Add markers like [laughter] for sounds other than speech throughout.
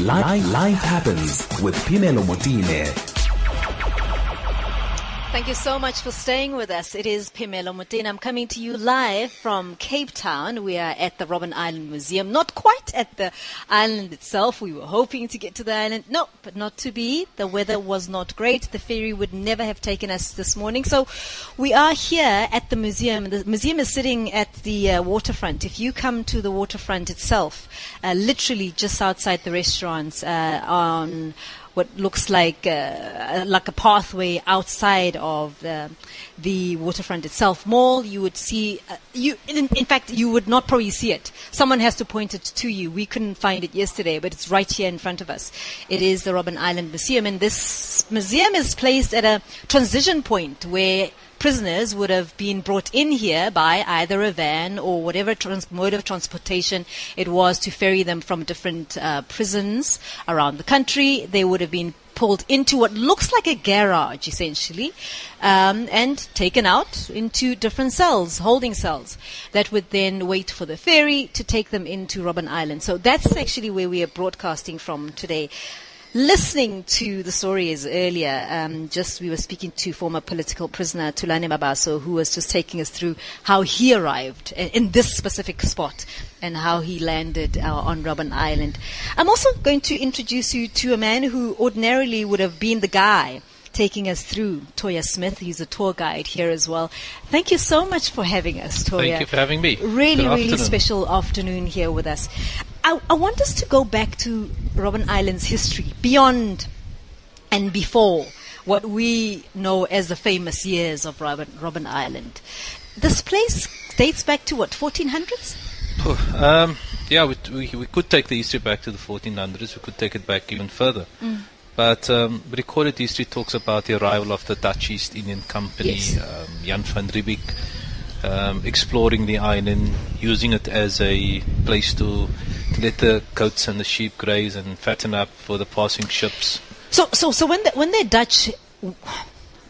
Life, life happens with Phemelo Motene. Thank you so much for staying with us. It is Phemelo Motene. I'm coming to you live from Cape Town. We are at the Robben Island Museum. Not quite at the island itself. We were hoping to get to the island. No, but not to be. The weather was not great. The ferry would never have taken us this morning. So we are here at the museum. The museum is sitting at the uh, waterfront. If you come to the waterfront itself, uh, literally just outside the restaurants uh, on what looks like uh, like a pathway outside of the, the waterfront itself mall. You would see uh, you. In, in, fact, you would not probably see it. Someone has to point it to you. We couldn't find it yesterday, but it's right here in front of us. It is the Robben Island Museum, and this museum is placed at a transition point where prisoners would have been brought in here by either a van or whatever trans- mode of transportation it was to ferry them from different uh, prisons around the country. They would have been pulled into what looks like a garage, essentially, um, and taken out into different cells, holding cells, that would then wait for the ferry to take them into Robben Island. So that's actually where we are broadcasting from today listening to the stories earlier, um, just we were speaking to former political prisoner Thulani Mabaso, who was just taking us through how he arrived in this specific spot and how he landed uh, on Robben Island. I'm also going to introduce you to a man who ordinarily would have been the guy taking us through. Toyer Smith, he's a tour guide here as well. Thank you so much for having us, Toya. Thank you for having me. Really, really special afternoon here with us. I, I want us to go back to Robben Island's history, beyond and before what we know as the famous years of Robben, Robben Island. This place dates back to what, 1400s? Um, yeah, we, we, we, could take the history back to the 1400s. We could take it back even further. Mm. But um, recorded history talks about the arrival of the Dutch East Indian Company, yes. um, Jan van Riebeeck, um, exploring the island, using it as a place to, let the goats and the sheep graze and fatten up for the passing ships. So, so, so when the, when the Dutch,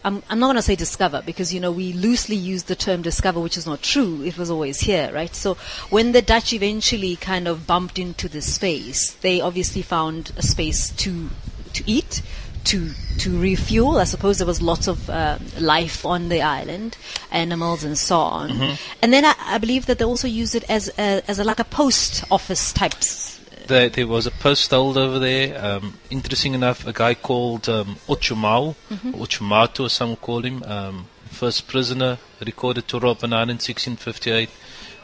I'm, I'm not going to say discover because you know we loosely use the term discover, which is not true. It was always here, right? So when the Dutch eventually kind of bumped into this space, they obviously found a space to to eat, to to refuel. I suppose there was lots of uh, life on the island, animals and so on. Mm-hmm. And then I, I, believe that they also used it as a, as a, like a post office types. There, there was a post old over there. Um, interesting enough, a guy called um, Autshumao, mm-hmm. as some call him, um, first prisoner recorded to Robben Island in 1658,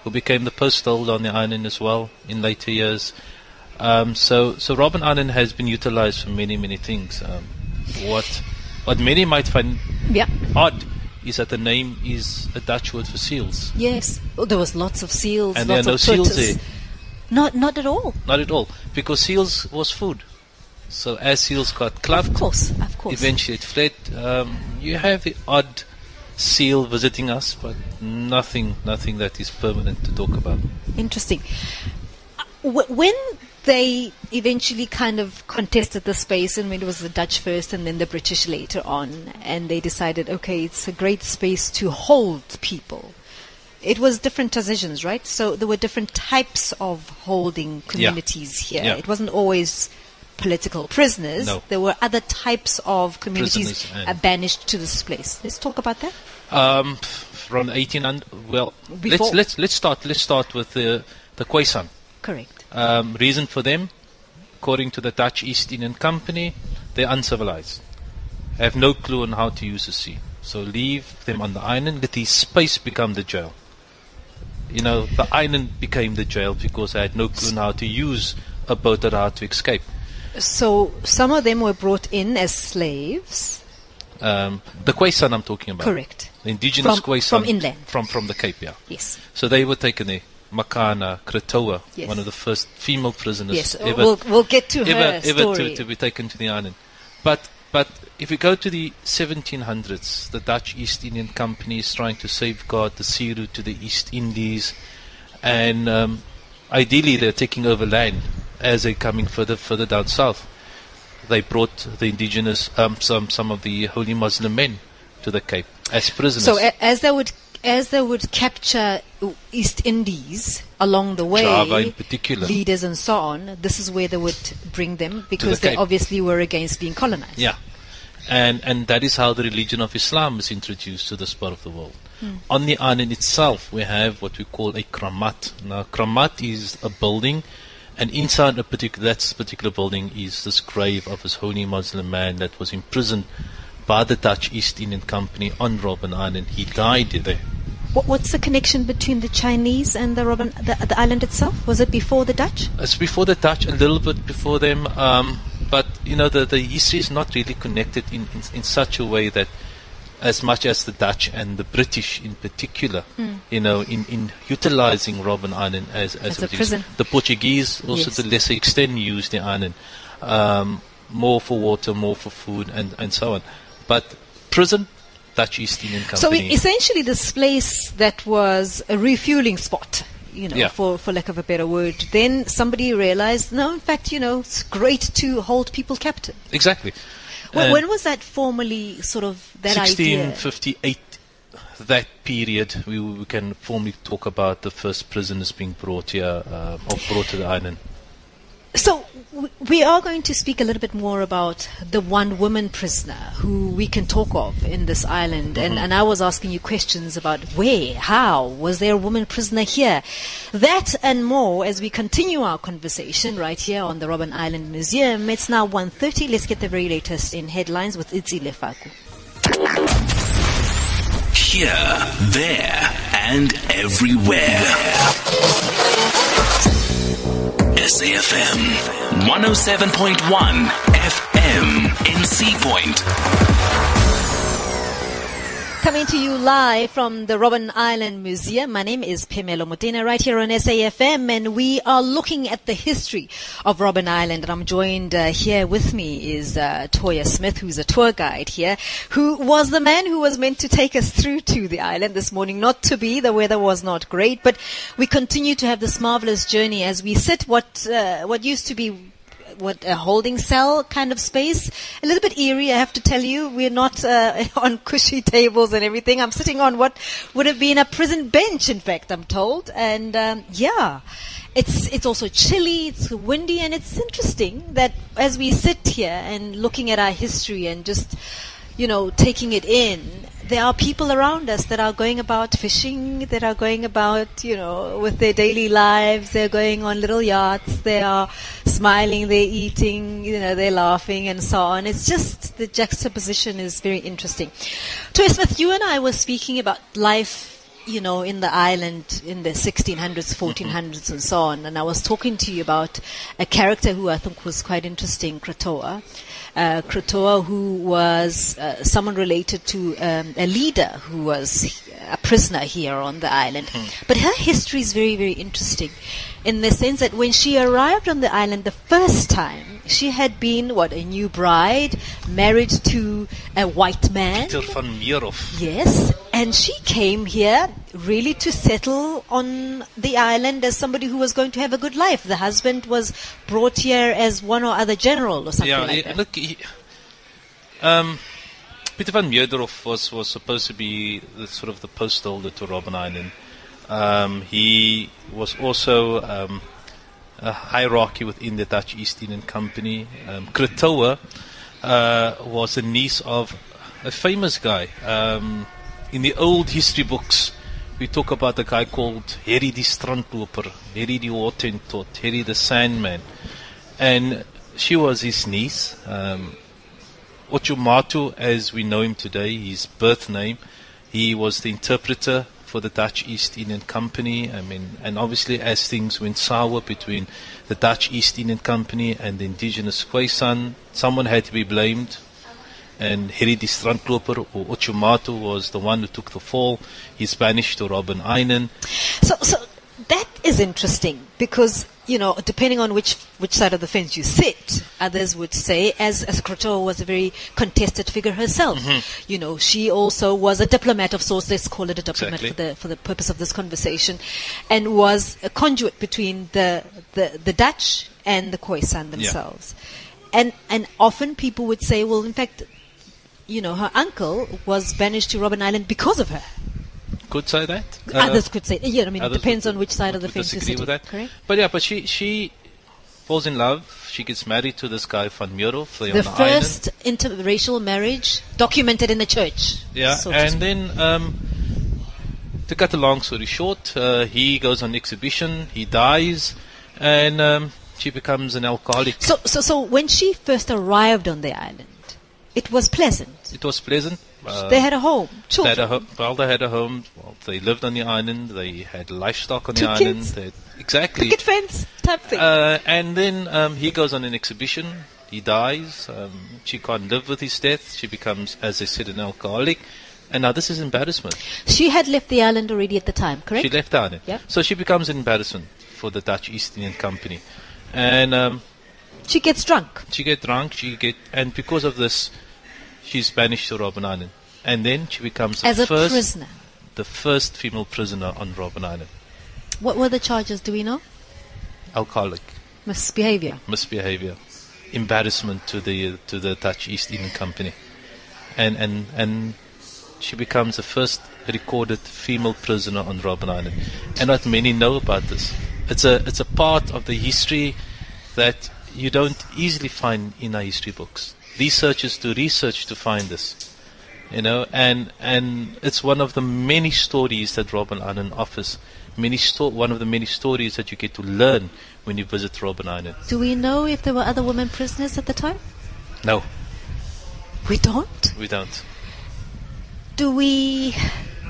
who became the post old on the island as well in later years. Um, so, so Robben Island has been utilized for many, many things. Um, what, what many might find yeah. odd is that the name is a Dutch word for seals. Yes, oh, there was lots of seals, and there are no seals there. Not, not at all. Not at all, because seals was food. So as seals got clubbed, of course, of course, eventually it fled. Um, you have the odd seal visiting us, but nothing, nothing that is permanent to talk about. Interesting. Uh, when they eventually kind of contested the space, and when it was the Dutch first and then the British later on, and they decided, okay, it's a great space to hold people. It was different transitions, right? So there were different types of holding communities yeah. here. Yeah. It wasn't always political prisoners. No. There were other types of communities banished to this place. Let's talk about that. Um, from 1800, well, Before. let's let's let's start let's start with the the Khoisan. Correct. Um, reason for them, according to the Dutch East Indian Company, they're uncivilized. Have no clue on how to use the sea. So leave them on the island, let the space become the jail. You know, the island became the jail because they had no clue on how to use a boat or how to escape. So some of them were brought in as slaves. Um, the Khoisan I'm talking about. Correct. The indigenous from, Khoisan. From inland. From, from the Cape, yeah. Yes. So they were taken there. Makana Krotoa, yes. one of the first female prisoners yes. ever, we'll, we'll get to ever, her ever story. To, to be taken to the island. But but if we go to the 1700s, the Dutch East Indian Company is trying to safeguard the sea route to the East Indies, and um, ideally they're taking over land as they're coming further further down south. They brought the indigenous um, some some of the holy Muslim men to the Cape as prisoners. So a- as they would as they would capture East Indies, along the way, Java in particular. leaders and so on, this is where they would bring them because the they Cape. obviously were against being colonized. Yeah. And and that is how the religion of Islam was introduced to this part of the world. Hmm. On the island itself, we have what we call a kramat. Now, kramat is a building, and inside a particular that particular building is this grave of this holy Muslim man that was imprisoned by the Dutch East Indian Company on Robben Island. He died there. What, what's the connection between the Chinese and the, Robben, the, the island itself? Was it before the Dutch? It's before the Dutch, a little bit before them, um, but you know the the history is not really connected in, in in such a way that as much as the Dutch and the British in particular, you know, in, in utilizing Robben Island as as, As a prison. The Portuguese also Yes. to lesser extent used the island um, more for water, more for food, and and so on. But prison, Dutch East Indian Company. So essentially, this place that was a refueling spot, you know, Yeah. for, for lack of a better word, then somebody realized, no, in fact, you know, it's great to hold people captive. exactly. When, when was that formally sort of that idea? 1658, that period, we, we can formally talk about the first prisoners being brought here, uh, or brought to the island. So we are going to speak a little bit more about the one woman prisoner who we can talk of in this island. And, mm-hmm. and I was asking you questions about where, how, was there a woman prisoner here? That and more as we continue our conversation right here on the Robben Island Museum. It's now 1.30. Let's get the very latest in headlines with Itzi Lefaku. Here, there, and everywhere. SAFM 107.1 FM in Sea Point. Coming to you live from the Robben Island Museum. My name is Phemelo Motene right here on SAFM and we are looking at the history of Robben Island and I'm joined uh, here with me is uh, Toyer Smith who's a tour guide here who was the man who was meant to take us through to the island this morning. Not to be, the weather was not great but we continue to have this marvelous journey as we sit what, uh, what used to be what a holding cell kind of space. A little bit eerie, I have to tell you. We're not uh, [laughs] on cushy tables and everything. I'm sitting on what would have been a prison bench, in fact, I'm told. And um, yeah, it's it's also chilly, it's windy, and it's interesting that as we sit here and looking at our history and just you know taking it in, there are people around us that are going about fishing, that are going about, you know, with their daily lives. They're going on little yachts. They are smiling. They're eating. You know, they're laughing and so on. It's just the juxtaposition is very interesting. Toyer Smith, you and I were speaking about life. You know, in the island in the 1600s, 1400s, mm-hmm. and so on. And I was talking to you about a character who I think was quite interesting, Krotoa uh, Krotoa, who was uh, someone related to um, a leader who was a prisoner here on the island. But her history is very, very interesting in the sense that when she arrived on the island the first time, she had been, what, a new bride, married to a white man. Peter van Meerhof. Yes, and she came here really to settle on the island as somebody who was going to have a good life. The husband was brought here as one or other general or something Yeah, like that. look, he, um, Peter van Meerhof was, was supposed to be the, sort of the post holder to Robben Island. Um, he was also um, a hierarchy within the Dutch East Indian Company. Um, Krotoa uh, was a niece of a famous guy. Um, in the old history books, we talk about a guy called Harry die Strandloper, Harry die Hottentot, Harry the Sandman. And she was his niece. Um, Autshumato, as we know him today, his birth name, he was the interpreter for the Dutch East Indian Company. I mean, and obviously, as things went sour between the Dutch East Indian Company and the indigenous Khoisan, someone had to be blamed. And de Strandloper, or Autshumato, was the one who took the fall. He's banished to Robben Island. So, so that is interesting because you know, depending on which which side of the fence you sit, others would say, as as Krotoa was a very contested figure herself. Mm-hmm. You know, she also was a diplomat of sorts. Let's call it a diplomat Exactly. for the for the purpose of this conversation, and was a conduit between the the, the Dutch and the Khoisan themselves. And and often people would say, well, in fact, you know, her uncle was banished to Robben Island because of her. could say that. Uh, Others could say, yeah, I mean, it depends on which side of the fence you're disagree with that. Correct? But yeah, but she she falls in love. She gets married to this guy van. They're The the island. first interracial marriage documented in the church. Yeah, so and then um, to cut a long story short, uh, he goes on exhibition. He dies, and um, she becomes an alcoholic. So, so, so when she first arrived on the island, it was pleasant. It was pleasant. Uh, they had a home, They had a ho- they had a home. Well, they lived on the island. They had livestock on Two the island. kids. They, exactly. picket fence type thing. Uh, and then um, he goes on an exhibition. He dies. Um, she can't live with his death. She becomes, as I said, an alcoholic. And now this is embarrassment. she had left the island already at the time, correct? She left the island. Yep. So she becomes an embarrassment for the Dutch East Indian Company. And um, She gets drunk. she gets drunk. She get, and because of this, she's banished to Robben Island. And then she becomes the As a first, prisoner. the first female prisoner on Robben Island. What were the charges, do we know? Alcoholic. Misbehavior. misbehavior, embarrassment to the to the Dutch East Indian Company, and and and she becomes the first recorded female prisoner on Robben Island, and not many know about this. It's a it's a part of the history that you don't easily find in our history books. Researchers do research to find this, you know, and and it's one of the many stories that Robben Island offers. Many sto- one of the many stories that you get to learn when you visit Robben Island. Do we know if there were other women prisoners at the time? No, We don't. we don't. Do we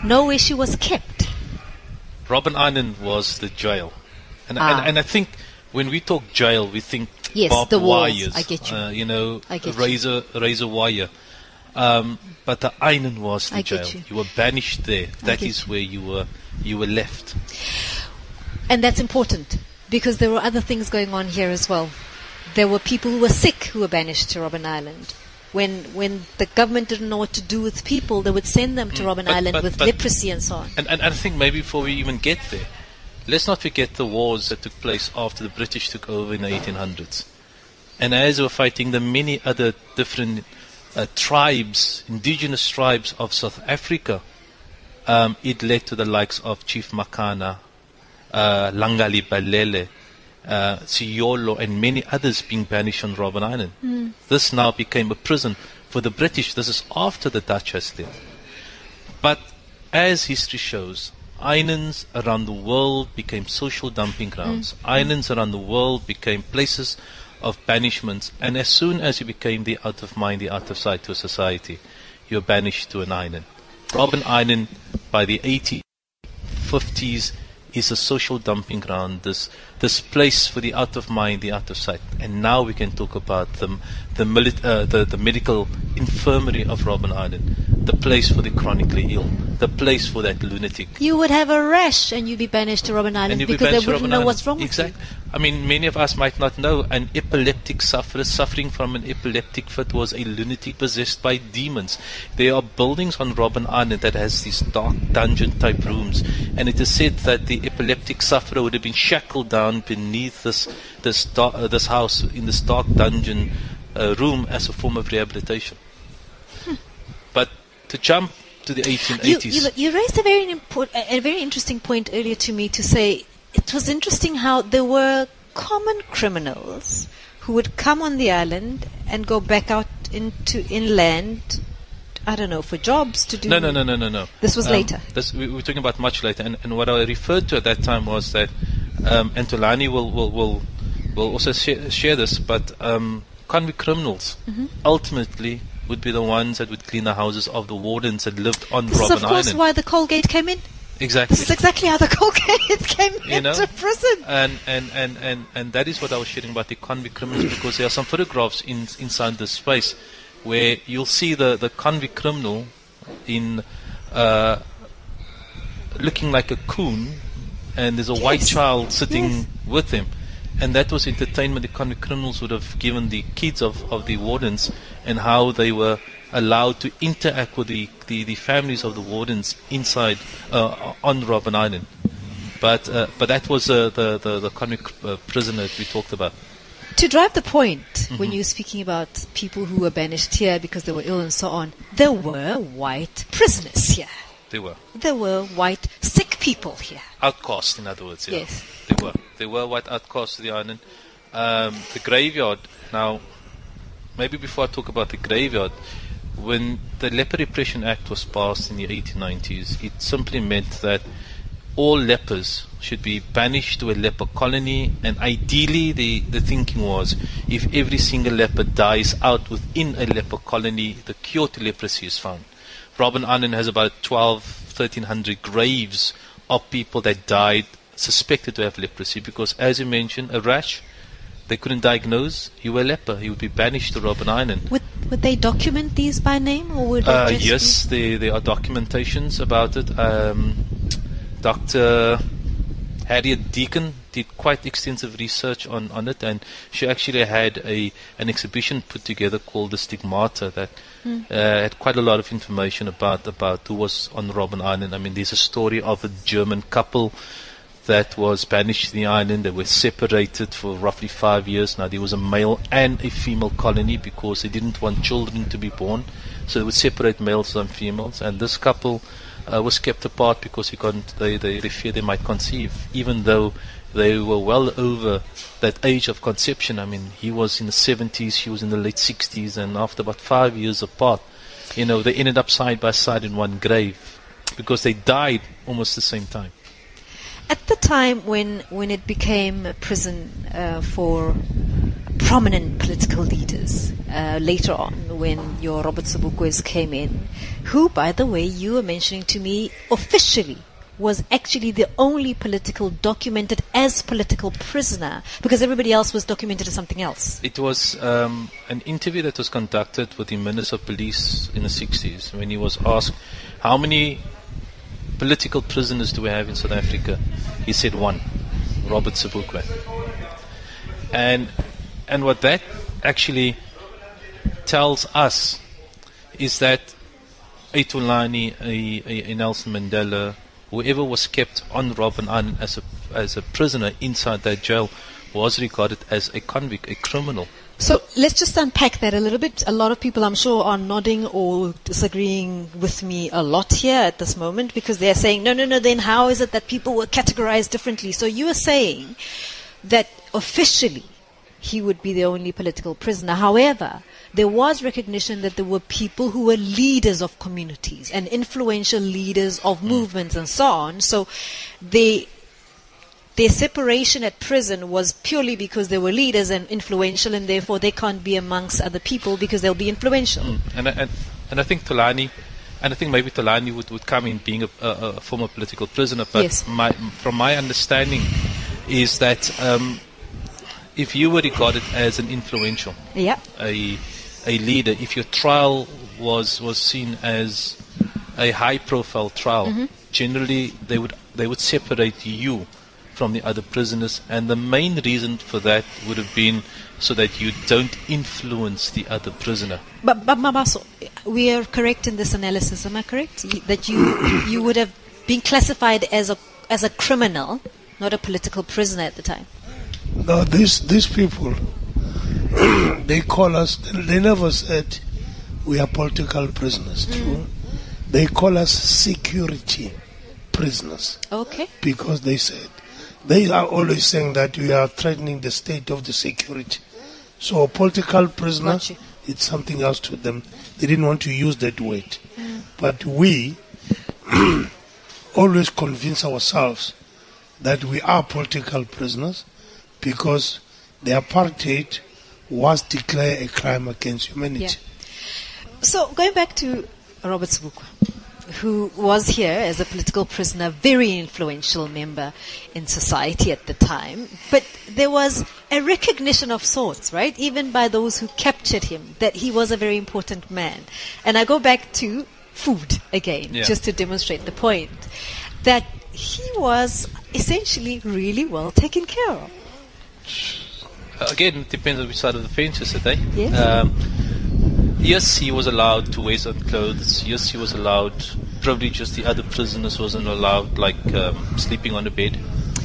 know where she was kept? Robben Island was the jail, and Ah. and, and I think when we talk jail, we think Yes, barbed the walls. wires. I get you. Uh, you know, I get you. razor razor wire. Um, but the island was the I jail. get you. were banished there. That is where you were you were left. And that's important because there were other things going on here as well. There were people who were sick who were banished to Robben Island. When when the government didn't know what to do with people, they would send them to Robben Mm, but- Island but- with but- leprosy and so on. And, and and I think maybe before we even get there, let's not forget the wars that took place after the British took over in the 1800s. And as we were fighting the many other different uh, tribes, indigenous tribes of South Africa, um, it led to the likes of Chief Makana, uh, Langalibalele, uh, Siyolo, and many others being banished on Robben Island. This now became a prison for the British. This is after the Dutch has left. But as history shows, islands around the world became social dumping grounds. Islands around the world became places of banishments. And as soon as you became the out of mind, the out of sight to a society, you're banished to an island. Robben Island, by the 1850s, is a social dumping ground. This this place for the out of mind, the out of sight. And now we can talk about the the, mili- uh, the the medical infirmary of Robben Island, the place for the chronically ill, the place for that lunatic. You would have a rash and you'd be banished to Robben Island And be because they wouldn't Robben know Island. what's wrong exactly. I mean, many of us might not know an epileptic sufferer suffering from an epileptic fit was a lunatic possessed by demons. There are buildings on Robben Island that has these dark dungeon type rooms, and it is said that the epileptic sufferer would have been shackled down beneath this this dar- uh, this house in this dark dungeon uh, room as a form of rehabilitation. But to jump to the you. 1880s. You, you raised a very important, a very interesting point earlier to me to say it was interesting how there were common criminals who would come on the island and go back out into inland. I don't know for jobs to do. No, no, no, no, no, no. This was Um, later. This, we we were talking about much later, and, and what I referred to at that time was that, um, and Thulani will will will, will also share, share this, but um, convict criminals Mm-hmm. ultimately would be the ones that would clean the houses of the wardens that lived on This is Robben of course Island. why the Colgate came in. exactly. This is exactly how the [laughs] Colgate came You know? into prison. and, and, and, and, and that is what I was sharing about the convict criminals because there are some photographs in, inside this space where you'll see the, the convict criminal in uh, looking like a coon and there's a white child sitting Yes. with him and that was entertainment the convict criminals would have given the kids of, of the wardens and how they were allowed to interact with the, the, the families of the wardens inside uh, on Robben Island but uh, but that was uh, the the the convict uh, prisoner that we talked about. To drive the point, Mm-hmm. when you're speaking about people who were banished here because they were ill and so on, there were white prisoners here. They were. There were white sick people here. Outcast, in other words. Yeah. Yes. Were. They were white outcasts of the island. Um, the graveyard. Now, maybe before I talk about the graveyard, when the Leper Repression Act was passed in the 1890s, it simply meant that all lepers should be banished to a leper colony, and ideally, the, the thinking was if every single leper dies out within a leper colony, the cure to leprosy is found. Robben Island has about 12, 1300 graves of people that died suspected to have leprosy because, as you mentioned, a rash, they couldn't diagnose, you were a leper, you would be banished to Robben Island. Would would they document these by name or would Uh, just yes, there, there are documentations about it. Um, Dr. Harriet Deacon did quite extensive research on, on it, and she actually had a an exhibition put together called the Stigmata that uh, had quite a lot of information about about who was on Robben Island. I mean, there's a story of a German couple that was banished to the island. They were separated for roughly five years. Now there was a male and a female colony because they didn't want children to be born, so they would separate males and females. And this couple uh, was kept apart because they, they they feared they might conceive, even though they were well over that age of conception. I mean, he was in the 70s, she was in the late 60s, and after about five years apart, you know, they ended up side by side in one grave because they died almost the same time. At the time when, when it became a prison uh, for prominent political leaders, uh, later on when your Robert Sobukwe's came in, who, by the way, you were mentioning to me officially was actually the only political documented as political prisoner because everybody else was documented as something else. It was um, an interview that was conducted with the Minister of Police in the 60s when he was asked, How many political prisoners do we have in South Africa? He said one, Robert Sobukwe. And, and what that actually tells us is that a Thulani, a, a, Nelson Mandela, whoever was kept on Robben Island as a, as a prisoner inside that jail was regarded as a convict, a criminal. So let's just unpack that a little bit. A lot of people, I'm sure, are nodding or disagreeing with me a lot here at this moment because they're saying, no, no, no, then how is it that people were categorized differently? So you are saying that officially he would be the only political prisoner. However, there was recognition that there were people who were leaders of communities and influential leaders of movements and so on. So they their separation at prison was purely because they were leaders and influential, and therefore they can't be amongst other people because they'll be influential. And, I- and, and I think Thulani, and I think maybe Thulani would, would come in being a, a, a former political prisoner, but Yes. my, from my understanding is that um, if you were regarded as an influential, Yeah. a a leader, if your trial was was seen as a high profile trial, generally they would they would separate you from the other prisoners, and the main reason for that would have been so that you don't influence the other prisoner. But, but Mabaso, we are correct in this analysis. Am I correct? That you you would have been classified as a as a criminal, not a political prisoner at the time. No, these these people, [clears throat] they call us. They never said we are political prisoners. Mm. True. They call us security prisoners Okay. because they said they are always saying that we are threatening the state of the security. So a political prisoner, it's something else to them. They didn't want to use that word, but we [clears throat] always convince ourselves that we are political prisoners because the apartheid was declared a crime against humanity. Yeah. So going back to Robert's Sobukwe, who was here as a political prisoner, very influential member in society at the time, but there was a recognition of sorts, right? Even by those who captured him, that he was a very important man. And I go back to food again, Yeah. just to demonstrate the point that he was essentially really well taken care of. Again, it depends on which side of the fence you sit, eh? Yes. Um, yes, he was allowed to wear some clothes. Yes, he was allowed privileges the other prisoners wasn't allowed, like um, sleeping on the bed.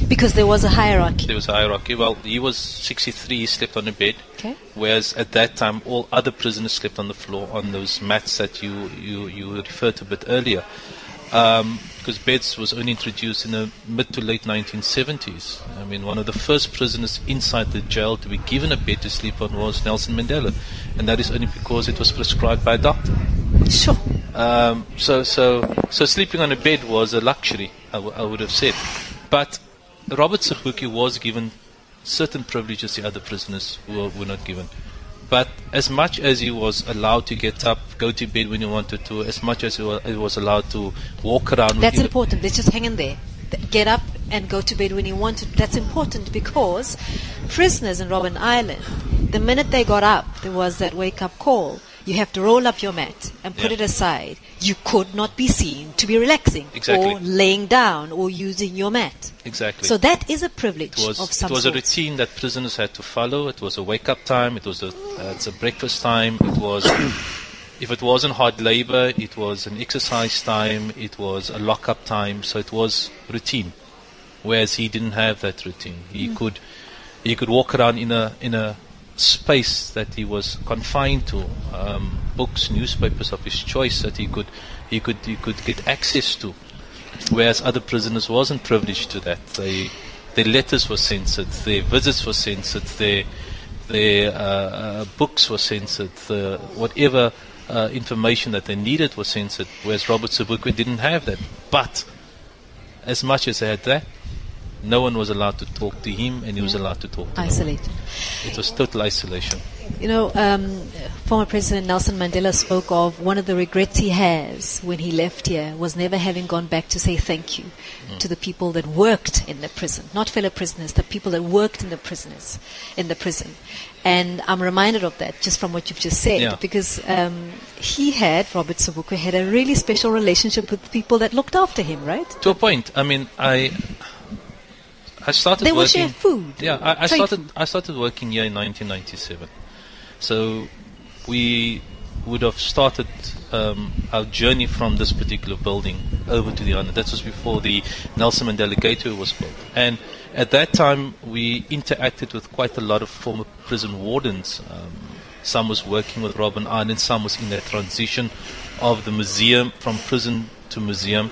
Because there was a hierarchy. There was a hierarchy. Well, he was 63, he slept on a bed. Okay. Whereas at that time, all other prisoners slept on the floor on those mats that you, you, you referred to a bit earlier. Because beds was only introduced in the mid to late 1970s. I mean, one of the first prisoners inside the jail to be given a bed to sleep on was Nelson Mandela, and that is only because it was prescribed by a doctor. Sure. Um, so, so, so sleeping on a bed was a luxury, I, w- I would have said. But Robert Sobukwe was given certain privileges the other prisoners were, were not given. But as much as he was allowed to get up, go to bed when he wanted to, as much as he was allowed to walk around. That's important. Let's just hang in there. Get up and go to bed when you wanted. That's important because prisoners in Robben Island, the minute they got up, there was that wake up call. You have to roll up your mat and put Yeah. it aside. You could not be seen to be relaxing Exactly. or laying down or using your mat. Exactly. So that is a privilege It was, of some it was a routine that prisoners had to follow. It was a wake up time. It was a, uh, it's a breakfast time. It was, [coughs] if it wasn't hard labor, it was an exercise time. It was a lock up time. So it was routine. Whereas he didn't have that routine. He Mm. could, he could walk around in a in a space that he was confined to. Um, books, newspapers of his choice that he could he could he could get access to whereas other prisoners wasn't privileged to that. They, their letters were censored, their visits were censored, their their uh, uh, books were censored, the, whatever uh, information that they needed was censored. Whereas Robert Sobukwe didn't have that. But as much as they had that, no one was allowed to talk to him, and he was allowed to talk. To no. Isolated. It was total isolation. You know, um, former President Nelson Mandela spoke of one of the regrets he has when he left here was never having gone back to say thank you to the people that worked in the prison, not fellow prisoners, the people that worked in the prisoners, in the prison. And I'm reminded of that just from what you've just said, Yeah. because um, he had Robert Sobukwe had a really special relationship with people that looked after him, right? To a point. I mean, I I started They would working. share food. Yeah, I, I started. I started working here in 1997. So we would have started um, our journey from this particular building over to the island. That was before the Nelson Mandela Gateway was built, and at that time we interacted with quite a lot of former prison wardens. Um, some was working with Robben Island, some was in that transition of the museum from prison to museum,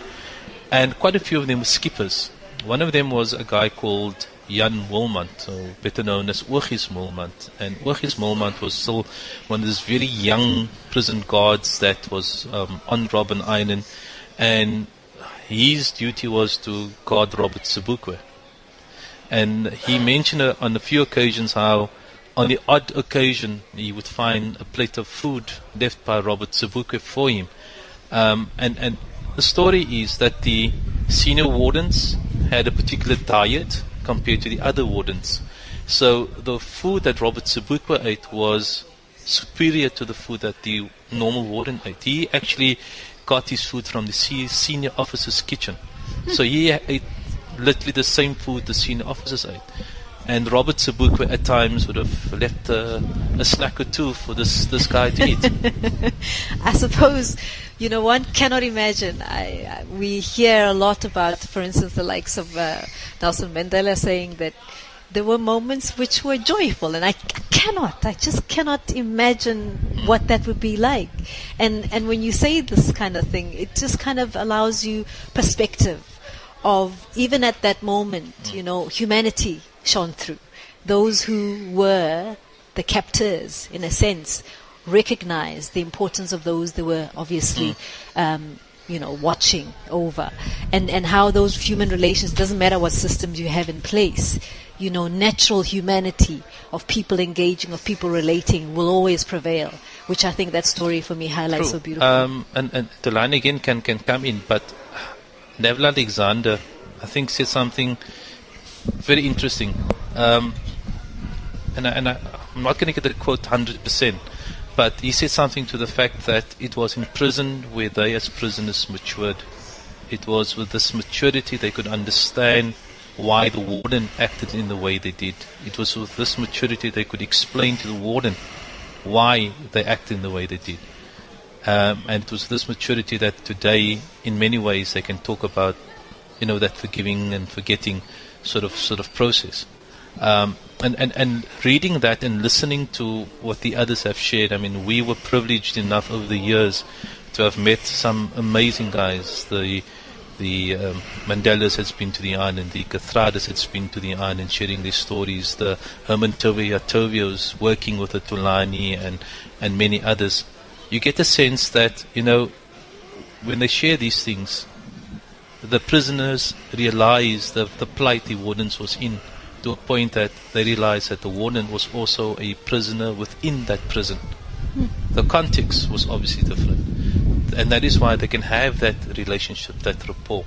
and quite a few of them were skippers. One of them was a guy called Jan Wilmant, or better known as Oogis Wilmant. And Oogis Wilmant was still one of these very young prison guards that was um, on Robben Island, and his duty was to guard Robert Sobukwe. And he mentioned on a few occasions how, on the odd occasion, he would find a plate of food left by Robert Sobukwe for him. Um, and, and the story is that the senior wardens had a particular diet compared to the other wardens. So the food that Robert Sobukwe ate was superior to the food that the normal warden ate. He actually got his food from the senior officer's kitchen. Hmm. So he ate literally the same food the senior officers ate. And Robert Sobukwe at times would have left a, a snack or two for this, this guy to eat. [laughs] I suppose, you know, one cannot imagine. I, we hear a lot about, for instance, the likes of uh, Nelson Mandela saying that there were moments which were joyful, and I, I cannot, I just cannot imagine what that would be like. And and when you say this kind of thing, it just kind of allows you perspective of even at that moment, you know, humanity shone through. Those who were the captors, in a sense, recognized the importance of those they were obviously, um, you know, watching over, and and how those human relations doesn't matter what systems you have in place. You know, natural humanity of people engaging, of people relating, will always prevail. Which I think that story for me highlights so beautifully. Um, and, and the line again can, can come in, but Neville Alexander, I think, said something very interesting. Um, and I, and I, I'm not going to get the quote 100%, but he said something to the fact that it was in prison where they, as prisoners, matured. It was with this maturity they could understand why the warden acted in the way they did. It was with this maturity they could explain to the warden why they acted in the way they did. Um, and it was this maturity that today, in many ways, they can talk about, you know, that forgiving and forgetting sort of sort of process. Um, and, and, and reading that and listening to what the others have shared, I mean, we were privileged enough over the years to have met some amazing guys. The the um, Mandelas has been to the island, the Kathradas has been to the island sharing their stories, the Herman Toivos working with the Thulani and, and many others. You get a sense that, you know, when they share these things, the prisoners realize the, the plight the wardens was in to a point that they realized that the warden was also a prisoner within that prison. Hmm. The context was obviously different. And that is why they can have that relationship, that rapport.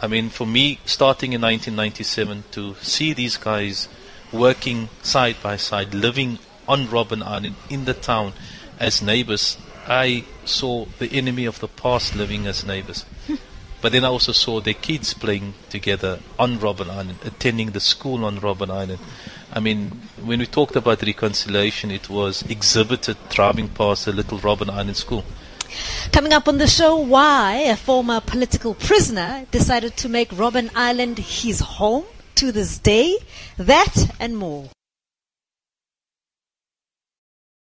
I mean, for me, starting in 1997, to see these guys working side by side, living on Robben Island in the town as neighbors, I saw the enemy of the past living as neighbors. Hmm. But then I also saw their kids playing together on Robben Island, attending the school on Robben Island. I mean, when we talked about reconciliation, it was exhibited driving past the little Robben Island school. Coming up on the show, why a former political prisoner decided to make Robben Island his home to this day. That and more.